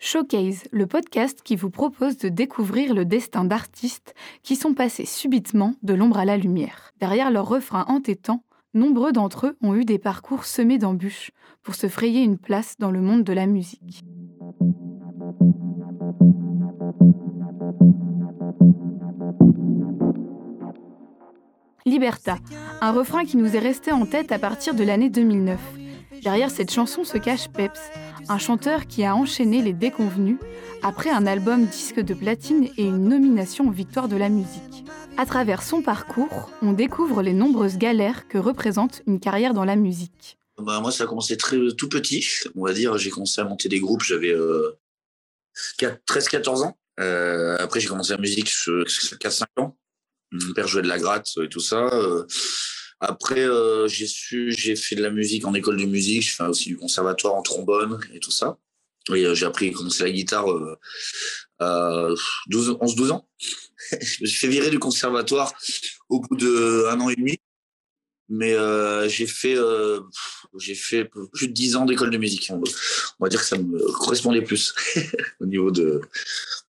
Showcase, le podcast qui vous propose de découvrir le destin d'artistes qui sont passés subitement de l'ombre à la lumière. Derrière leurs refrains entêtants, nombreux d'entre eux ont eu des parcours semés d'embûches pour se frayer une place dans le monde de la musique. Liberta, un refrain qui nous est resté en tête à partir de l'année 2009. Derrière cette chanson se cache Peps, un chanteur qui a enchaîné les déconvenus après un album disque de platine et une nomination aux victoires de la musique. À travers son parcours, on découvre les nombreuses galères que représente une carrière dans la musique. Bah, moi, ça a commencé très tout petit. On va dire, j'ai commencé à monter des groupes, j'avais 13-14 ans. Euh, après, j'ai commencé la musique 4-5 ans. Mon père jouait de la gratte et tout ça. Euh, après, euh, j'ai su, j'ai fait de la musique en école de musique. Je fais aussi du conservatoire en trombone et tout ça. Et euh, j'ai appris à commencer la guitare euh, à 11-12 ans. je me suis fait virer du conservatoire au bout d'un an et demi. Mais euh, j'ai fait, euh, j'ai fait plus de 10 ans d'école de musique. On va dire que ça me correspondait plus au niveau de.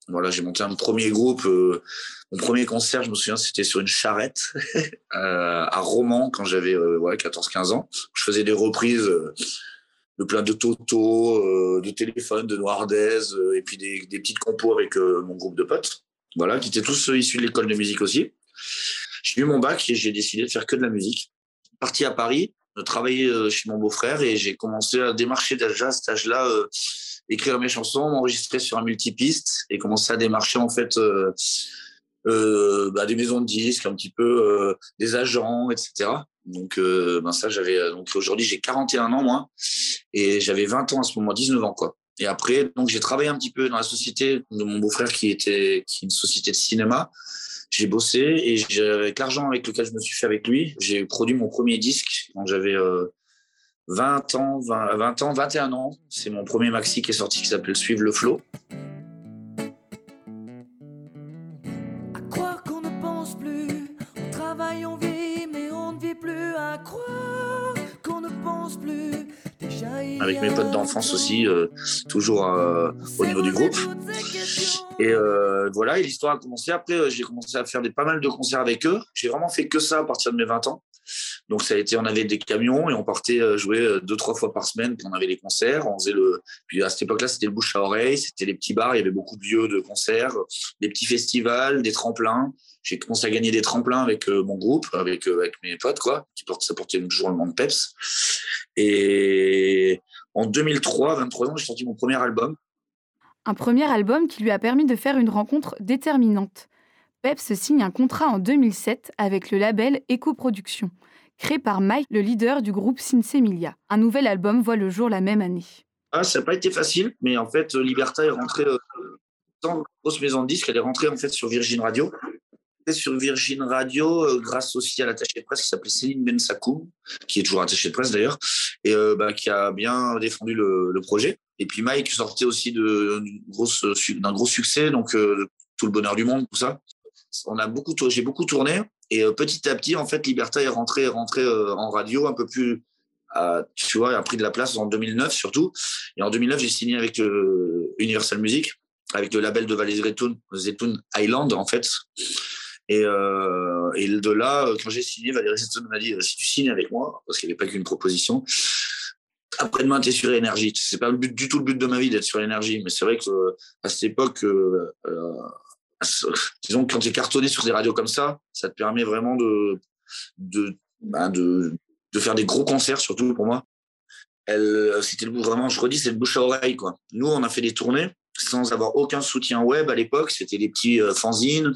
Voilà, j'ai monté un premier groupe. Euh, mon premier concert, je me souviens, c'était sur une charrette euh, à Romans quand j'avais ouais, 14-15 ans. Je faisais des reprises de plein de Toto, de téléphone, de Noirdez, et puis des, des petites compos avec mon groupe de potes. Voilà, qui étaient tous issus de l'école de musique aussi. J'ai eu mon bac et j'ai décidé de faire que de la musique. Parti à Paris, travailler chez mon beau-frère et j'ai commencé à démarcher déjà à cet âge-là, euh, écrire mes chansons, m'enregistrer sur un multipiste et commencer à démarcher en fait euh, euh, bah, des maisons de disques, un petit peu des agents, etc. Donc ben ça j'avais donc aujourd'hui j'ai 41 ans moi et j'avais 20 ans à ce moment, 19 ans quoi. Et après donc j'ai travaillé un petit peu dans la société de mon beau-frère qui était qui est une société de cinéma j'ai bossé et avec l'argent avec lequel je me suis fait avec lui, j'ai produit mon premier disque quand j'avais euh, 20 ans, 20, 20, ans, 21 ans. C'est mon premier maxi qui est sorti qui s'appelle Suivre le flow. Avec mes potes d'enfance aussi, euh, toujours euh, au niveau du groupe. Et euh, voilà, et l'histoire a commencé. Après, j'ai commencé à faire des, pas mal de concerts avec eux. J'ai vraiment fait que ça à partir de mes 20 ans. Donc ça a été, on avait des camions et on partait jouer deux trois fois par semaine. Puis on avait les concerts. On faisait le. Puis à cette époque-là, c'était le bouche à oreille, c'était les petits bars. Il y avait beaucoup de lieux de concerts, des petits festivals, des tremplins. J'ai commencé à gagner des tremplins avec mon groupe, avec avec mes potes quoi, qui portent, ça portait toujours le nom de Peps. Et en 2003, 23 ans, j'ai sorti mon premier album. Un premier album qui lui a permis de faire une rencontre déterminante. Peps signe un contrat en 2007 avec le label Eco Productions, créé par Mike, le leader du groupe Sinsemilia. Un nouvel album voit le jour la même année. Ah, ça n'a pas été facile, mais en fait, Liberta est rentrée euh, dans grosse maison de disques. Elle est rentrée en fait sur Virgin Radio sur Virgin Radio euh, grâce aussi à l'attaché de presse qui s'appelait Céline Bensakoum, qui est toujours attaché de presse d'ailleurs, et euh, bah, qui a bien défendu le, le, projet. Et puis Mike sortait aussi d'un gros succès, donc euh, tout le bonheur du monde, tout ça. On a beaucoup, j'ai beaucoup tourné, et petit à petit, en fait, Liberta est rentré, rentré en radio un peu plus, tu vois, a pris de la place en 2009 surtout. Et en 2009, j'ai signé avec Universal Music, avec le label de Valais Zetoun, Zetoun Island en fait. Et, euh, et, de là, quand j'ai signé, Valérie Zetoun m'a dit si tu signes avec moi, parce qu'il n'y avait pas qu'une proposition, après-demain, tu es sur énergie. C'est pas du tout le but de ma vie d'être sur énergie, mais c'est vrai que à cette époque, euh, disons que quand tu es cartonné sur des radios comme ça, ça te permet vraiment de, de, bah, de, faire des gros concerts, surtout pour moi. C'était vraiment, je redis, c'est le bouche à oreille, quoi. Nous, on a fait des tournées sans avoir aucun soutien web à l'époque. C'était des petits euh, fanzines,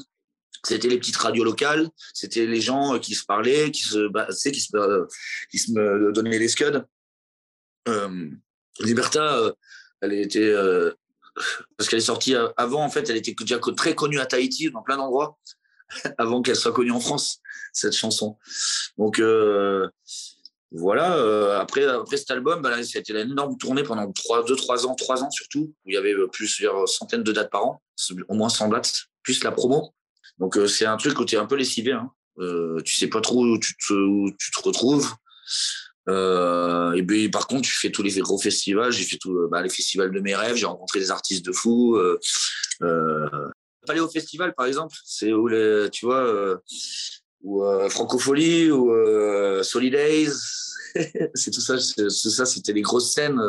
c'était les petites radios locales, c'était les gens qui se parlaient, qui se, bah, qui se, qui se donnaient les scuds. Euh, Liberta, euh, elle était, euh, parce qu'elle est sortie avant, en fait, elle était déjà très connue à Tahiti, dans plein d'endroits, avant qu'elle soit connue en France, cette chanson. Donc, euh, voilà, euh, après, après cet album, bah, ça a été une énorme tournée pendant 2-3 ans, 3 ans surtout, où il y avait plusieurs centaines de dates par an, au moins 100 dates, plus la promo. Donc euh, c'est un truc où tu es un peu lessivé. Hein. Euh, tu sais pas trop où tu te retrouves. Et puis, par contre, tu fais tous les gros festivals. J'ai fait tous bah, les festivals de mes rêves. J'ai rencontré des artistes de fou. Euh, aller au festival, par exemple, c'est où les, tu vois, ou Francofolie ou Solidays. c'est tout ça. C'est ça. C'était les grosses scènes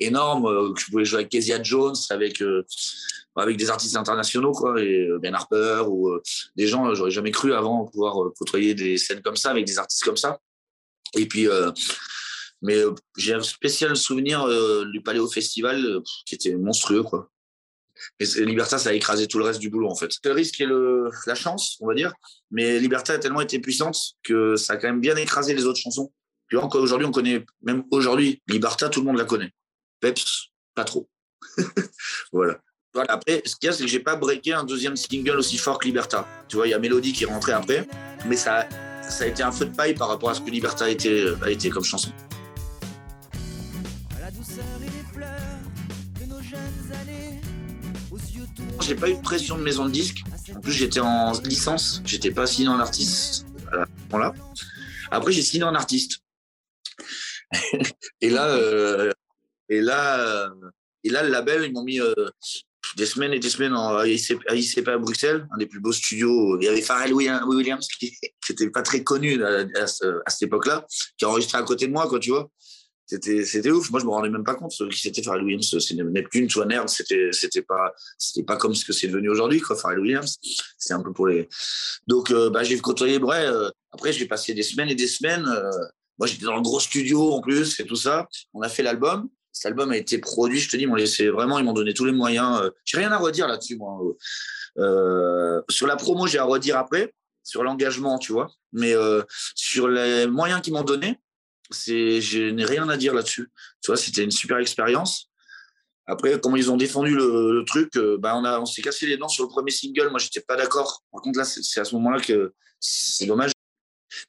énormes où je pouvais jouer avec Kezia Jones, avec avec des artistes internationaux, quoi, et euh, Ben Harper ou euh, des gens, euh, j'aurais jamais cru avant pouvoir côtoyer des scènes comme ça avec des artistes comme ça. Et puis, mais j'ai un spécial souvenir du Paléo Festival qui était monstrueux, quoi. Et Liberta, ça a écrasé tout le reste du boulot, en fait. Le risque et le, la chance, on va dire. Mais Liberta a tellement été puissante que ça a quand même bien écrasé les autres chansons. Puis encore aujourd'hui, on connaît, même aujourd'hui, Liberta, tout le monde la connaît. Peps, pas trop. voilà. Après, ce qu'il y a, c'est que j'ai pas breaké un deuxième single aussi fort que Liberta. Tu vois, il y a Mélodie qui est rentrée après, mais ça, ça a été un feu de paille par rapport à ce que Liberta a été, a été comme chanson. J'ai pas eu de pression de maison de disque. En plus, j'étais en licence. J'étais pas signé en artiste à ce moment-là. Après, j'ai signé en artiste. et là, euh, et là, et là, le label, ils m'ont mis euh, des semaines et des semaines à ICP à Bruxelles, un des plus beaux studios. Il y avait Pharrell Williams qui n'était pas très connu à, cette époque-là, qui enregistrait à côté de moi, quoi, tu vois. C'était, c'était ouf. Moi, je me rendais même pas compte qui c'était Pharrell Williams. C'est Neptune, tu vois, Nerd. C'était, c'était pas, c'était pas comme ce que c'est devenu aujourd'hui, quoi, Pharrell Williams. C'était un peu pour les. Donc, euh, bah, j'ai côtoyé Bray. Euh, après, j'ai passé des semaines et des semaines. Euh, moi, j'étais dans le gros studio en plus et tout ça. On a fait l'album. Cet album a été produit, je te dis, ils vraiment, ils m'ont donné tous les moyens. Euh, j'ai rien à redire là-dessus, moi. Euh, sur la promo, j'ai à redire après, sur l'engagement, tu vois. Mais euh, sur les moyens qu'ils m'ont donnés, c'est, je n'ai rien à dire là-dessus. Tu vois, c'était une super expérience. Après, comment ils ont défendu le, truc, bah on, on s'est cassé les dents sur le premier single. Moi, j'étais pas d'accord. Par contre, là, c'est, à ce moment-là que c'est dommage.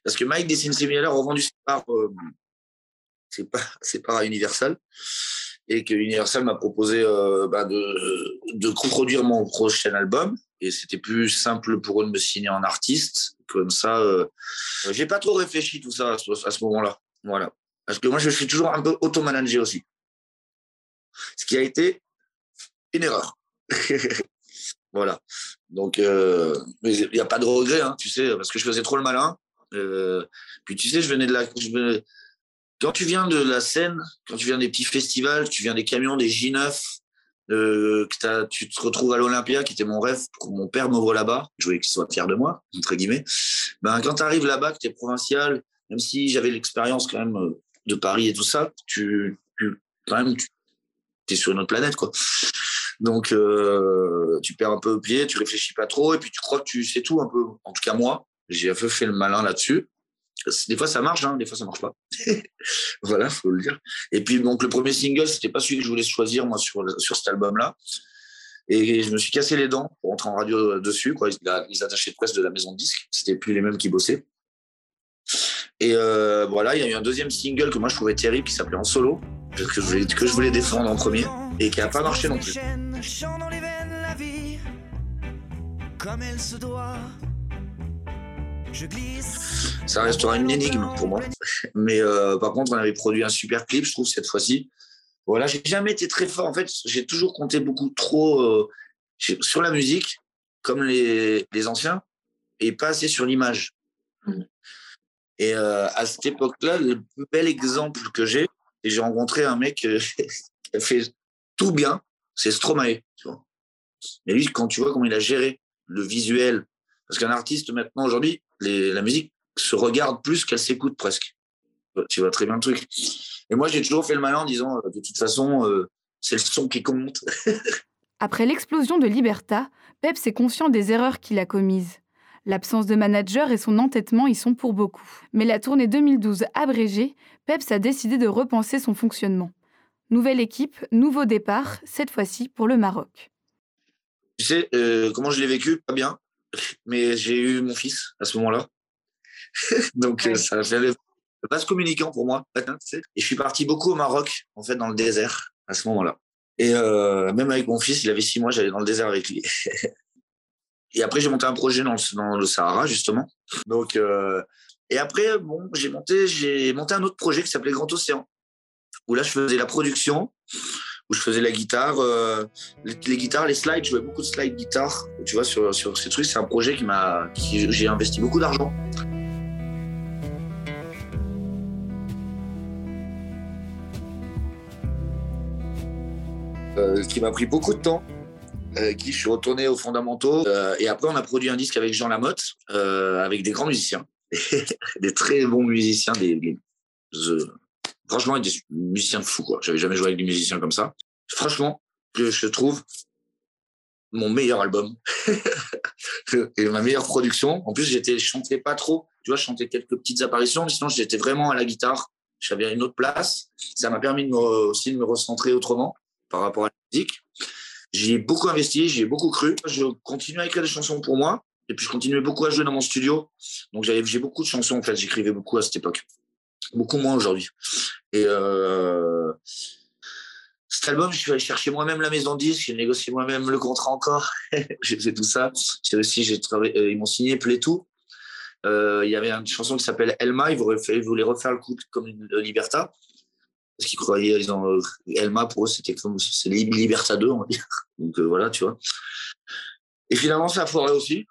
Parce que Mike des Similar a revendu parts c'est pas c'est pas Universal et que Universal m'a proposé euh, bah, de, de coproduire mon prochain album. Et c'était plus simple pour eux de me signer en artiste. Comme ça euh, j'ai pas trop réfléchi tout ça à ce, moment-là. Voilà. Parce que moi je suis toujours un peu auto-managé aussi. Ce qui a été une erreur. Voilà. Donc euh, il n'y a pas de regret hein, tu sais parce que je faisais trop le malin. Puis tu sais je venais de la quand tu viens de la scène, quand tu viens des petits festivals, tu viens des camions, des J9, euh, que tu te retrouves à l'Olympia, qui était mon rêve, pour que mon père m'ouvre là-bas, je voulais qu'il soit fier de moi, entre guillemets. Ben, quand tu arrives là-bas, que tu es provincial, même si j'avais l'expérience quand même euh, de Paris et tout ça, tu, quand même, tu es sur une autre planète, quoi. Donc, euh, tu perds un peu le pied, tu réfléchis pas trop, et puis tu crois que tu sais tout un peu. En tout cas, moi, j'ai un peu fait le malin là-dessus. Des fois, ça marche, hein, des fois, ça marche pas. voilà, faut le dire. Et puis, donc, le premier single, c'était pas celui que je voulais choisir, moi, sur, sur cet album-là. Et je me suis cassé les dents pour rentrer en radio dessus, quoi. Les attachés de presse de la maison de disques, c'était plus les mêmes qui bossaient. Et euh, voilà, il y a eu un deuxième single que moi je trouvais terrible qui s'appelait En Solo, que je, voulais, que je voulais défendre en premier et qui n'a pas marché non plus. Comme elle se doit. Ça restera une énigme pour moi. Mais euh, par contre, on avait produit un super clip, je trouve, cette fois-ci. Voilà, j'ai jamais été très fort. En fait, j'ai toujours compté beaucoup trop euh, sur la musique, comme les, anciens, et pas assez sur l'image. Mm. Et euh, à cette époque-là, le plus bel exemple que j'ai, et j'ai rencontré un mec qui a fait tout bien, c'est Stromae. Tu vois. Mais lui, quand tu vois comment il a géré le visuel, parce qu'un artiste maintenant aujourd'hui, la musique se regarde plus qu'elle s'écoute presque. Tu vois très bien le truc. Et moi, j'ai toujours fait le malin en disant, euh, de toute façon, euh, c'est le son qui compte. Après l'explosion de Liberta, Peps est conscient des erreurs qu'il a commises. L'absence de manager et son entêtement y sont pour beaucoup. Mais la tournée 2012 abrégée, Peps a décidé de repenser son fonctionnement. Nouvelle équipe, nouveau départ, cette fois-ci pour le Maroc. Tu sais, euh, comment je l'ai vécu? Pas bien mais j'ai eu mon fils à ce moment-là. Donc, euh, ça fait pas se communicant pour moi. Et je suis parti beaucoup au Maroc, en fait, dans le désert, à ce moment-là. Et euh, même avec mon fils, il avait six mois, j'allais dans le désert avec lui. et après, j'ai monté un projet dans le, dans le, Sahara, justement. Donc, euh, Et après, bon, j'ai monté, j'ai monté un autre projet qui s'appelait Grand Océan, où là, je faisais la production, où je faisais la guitare, euh, les, guitares, les slides, je jouais beaucoup de slides guitare. Tu vois, sur, sur ces trucs, c'est un projet qui m'a, j'ai investi beaucoup d'argent. Euh, qui m'a pris beaucoup de temps. Euh, qui je suis retourné aux fondamentaux. Euh, et après, on a produit un disque avec Jean Lamotte, avec des grands musiciens, des très bons musiciens, des, des franchement, des musiciens de fou. Quoi. J'avais jamais joué avec des musiciens comme ça. Franchement, je trouve mon meilleur album et ma meilleure production. En plus, j'étais, je chantais pas trop. Tu vois, je chantais quelques petites apparitions, mais sinon, j'étais vraiment à la guitare. J'avais une autre place. Ça m'a permis aussi de me recentrer autrement par rapport à la musique. J'y ai beaucoup investi, j'y ai beaucoup cru. Je continue à écrire des chansons pour moi. Et puis, je continuais beaucoup à jouer dans mon studio. Donc, j'ai beaucoup de chansons, en fait. J'écrivais beaucoup à cette époque. Beaucoup moins aujourd'hui. Et euh, cet album, je suis allé chercher moi-même la maison de disque. J'ai négocié moi-même le contrat encore. j'ai fait tout ça. J'ai aussi, euh, ils m'ont signé Play Tout. Euh, il y avait une chanson qui s'appelle Elma. Ils voulaient, refaire le coup comme une Liberta parce qu'ils croyaient, Elma pour eux, c'était comme, c'est Liberta 2, on va dire. Donc voilà, tu vois. Et finalement, ça a foiré aussi.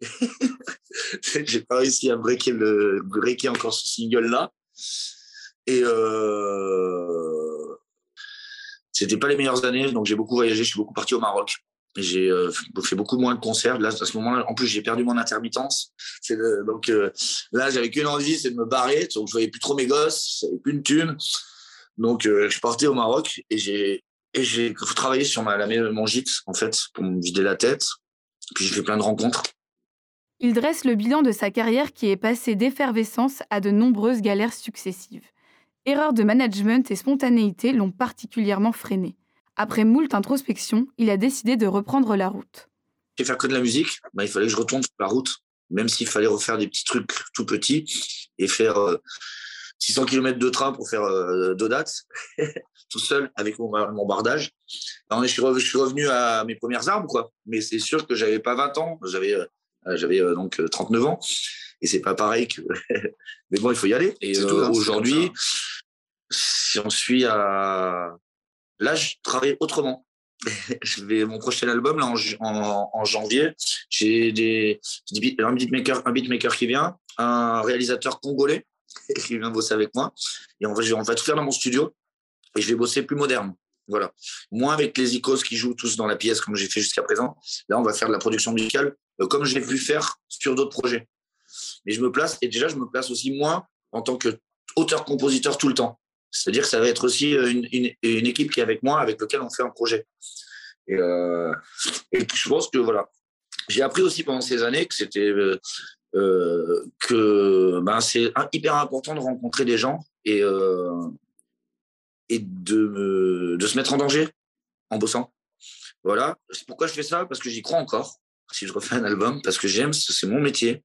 J'ai pas réussi à breaker, le, encore ce single-là. Et euh, c'était pas les meilleures années, donc j'ai beaucoup voyagé, je suis beaucoup parti au Maroc. J'ai euh, fait beaucoup moins de concerts. Là, à ce moment-là, en plus, j'ai perdu mon intermittence. donc là, j'avais qu'une envie, c'est de me barrer. Donc, je voyais plus trop mes gosses, j'avais plus une thune. Donc, euh, je partais au Maroc et j'ai et travaillé sur ma, la, mon gîte, en fait, pour me vider la tête. Puis j'ai fait plein de rencontres. Il dresse le bilan de sa carrière qui est passée d'effervescence à de nombreuses galères successives. Erreurs de management et spontanéité l'ont particulièrement freiné. Après moult introspection, il a décidé de reprendre la route. Et faire que de la musique, bah, il fallait que je retourne sur la route, même s'il fallait refaire des petits trucs tout petits et faire euh, 600 km de train pour faire euh, deux dates, tout seul, avec mon, bardage. je, suis revenu, à mes premières armes, quoi. Mais c'est sûr que j'avais pas 20 ans, euh, j'avais euh, donc 39 ans. Et c'est pas pareil que. Mais bon, il faut y aller. Et hein, aujourd'hui, si on suit à. Là, je travaille autrement. je vais mon prochain album là en, en, janvier. J'ai des un beatmaker, un beatmaker qui vient, un réalisateur congolais qui vient bosser avec moi. Et on va, on va tout faire dans mon studio. Et je vais bosser plus moderne. Voilà. Moins avec les icônes qui jouent tous dans la pièce comme j'ai fait jusqu'à présent. Là, on va faire de la production musicale euh, comme j'ai pu faire sur d'autres projets. Mais je me place, et déjà, je me place aussi moins en tant qu'auteur-compositeur tout le temps. C'est-à-dire que ça va être aussi euh, une, une, équipe qui est avec moi, avec lequel on fait un projet. Et, euh, et je pense que voilà. J'ai appris aussi pendant ces années que c'était que ben, c'est hyper important de rencontrer des gens et, et de, de se mettre en danger en bossant. Voilà. Pourquoi je fais ça, parce que j'y crois encore. Si je refais un album, parce que j'aime, c'est mon métier.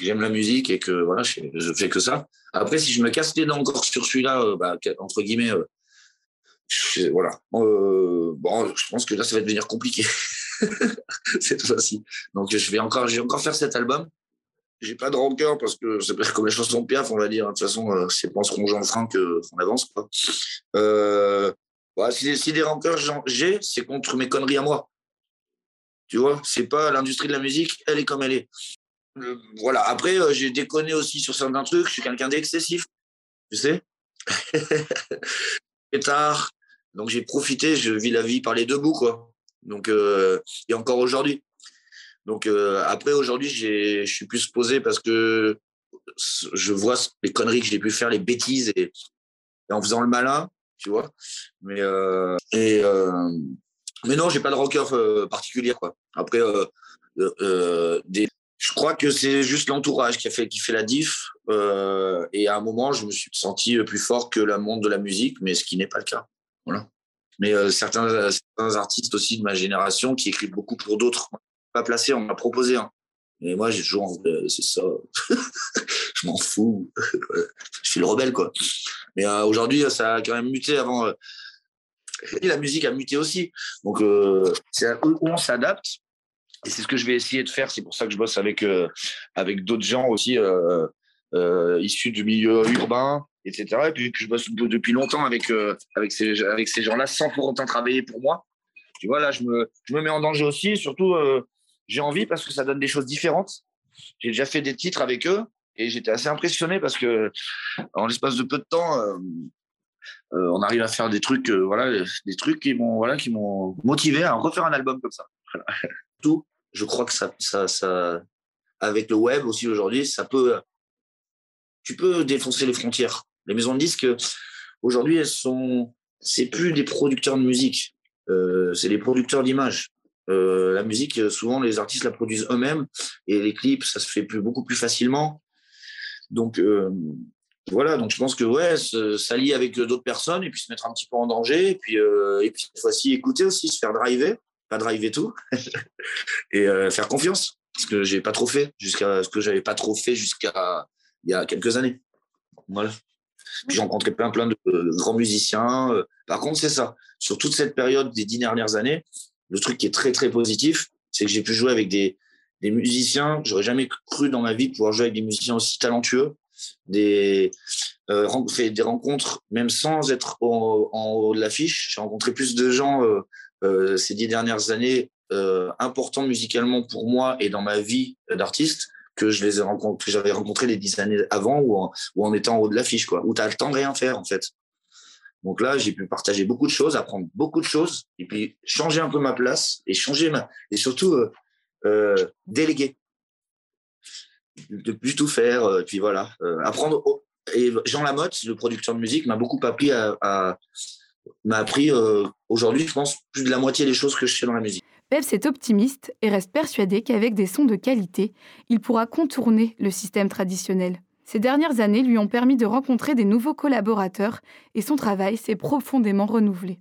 J'aime la musique et que voilà, je, je, fais que ça. Après, si je me casse les dents encore sur celui-là, euh, bah, entre guillemets, voilà. bon, je pense que là, ça va devenir compliqué cette fois-ci. Donc, je vais encore, je vais encore faire cet album j'ai pas de rancœur parce que c'est comme les chansons de Piaf, on va dire. De toute façon, euh, c'est pas en se rongeant le frein qu'on avance. Quoi. Euh, si, si, des rancœurs j'ai, c'est contre mes conneries à moi. Tu vois, c'est pas l'industrie de la musique, elle est comme elle est. Euh, voilà. Après, j'ai déconné aussi sur certains trucs. Je suis quelqu'un d'excessif, tu sais. tard. Donc j'ai profité, je vis la vie par les deux bouts, quoi. Donc, et encore aujourd'hui. Donc euh, après, aujourd'hui, je suis plus posé parce que je vois les conneries que j'ai pu faire, les bêtises, et, en faisant le malin, tu vois. Mais, euh, et, euh, mais non, j'ai pas de rancœur particulier. Quoi. Après, des, je crois que c'est juste l'entourage qui a fait qui fait la diff. et à un moment, je me suis senti plus fort que le monde de la musique, mais ce qui n'est pas le cas. Voilà. Mais certains, certains, artistes aussi de ma génération qui écrivent beaucoup pour d'autres placé, on m'a proposé. Hein. Et moi, j'ai toujours c'est ça. je m'en fous. je suis le rebelle, quoi. Mais euh, aujourd'hui, ça a quand même muté avant. Euh, et la musique a muté aussi. Donc, euh, c'est où on s'adapte. Et c'est ce que je vais essayer de faire. C'est pour ça que je bosse avec, avec d'autres gens aussi issus du milieu urbain, etc. Et puis que je bosse depuis longtemps avec, avec ces, avec ces gens-là sans pour autant travailler pour moi. Tu vois, là, je me, je me mets en danger aussi. surtout, j'ai envie parce que ça donne des choses différentes. J'ai déjà fait des titres avec eux et j'étais assez impressionné parce que en l'espace de peu de temps, euh, on arrive à faire des trucs, euh, voilà, des trucs qui m'ont, voilà, qui m'ont motivé à refaire un album comme ça. Tout, je crois que ça, ça, ça, avec le web aussi aujourd'hui, ça peut, tu peux défoncer les frontières. Les maisons de disques, aujourd'hui, elles sont, c'est plus des producteurs de musique, euh, c'est des producteurs d'images. La musique, souvent, les artistes la produisent eux-mêmes et les clips, ça se fait beaucoup plus facilement. Donc, voilà, donc je pense que ouais, s'allier avec d'autres personnes et puis se mettre un petit peu en danger et puis, euh, et puis cette fois-ci écouter aussi, se faire driver, pas driver tout et euh, faire confiance, ce que j'ai pas trop fait jusqu'à ce que j'avais pas trop fait jusqu'à il y a quelques années. Voilà. Puis j'ai rencontré plein plein de, grands musiciens. Euh. Par contre, c'est ça. Sur toute cette période des dix dernières années, le truc qui est très très positif, c'est que j'ai pu jouer avec des, des musiciens. J'aurais jamais cru dans ma vie pouvoir jouer avec des musiciens aussi talentueux des, euh, des rencontres, même sans être en, haut de l'affiche. J'ai rencontré plus de gens euh, euh, ces dix dernières années importants musicalement pour moi et dans ma vie d'artiste que je les ai rencontrés, j'avais rencontrés les dix années avant ou en, en étant en haut de l'affiche, quoi. Où tu as le temps de rien faire, en fait. Donc là, j'ai pu partager beaucoup de choses, apprendre beaucoup de choses, et puis changer un peu ma place et changer ma, et surtout déléguer de plus tout faire. Euh, puis voilà, euh, apprendre. Et Jean Lamotte, le producteur de musique, m'a beaucoup appris m'a appris euh, aujourd'hui, je pense, plus de la moitié des choses que je fais dans la musique. Peps est optimiste et reste persuadé qu'avec des sons de qualité, il pourra contourner le système traditionnel. Ces dernières années lui ont permis de rencontrer des nouveaux collaborateurs et son travail s'est profondément renouvelé.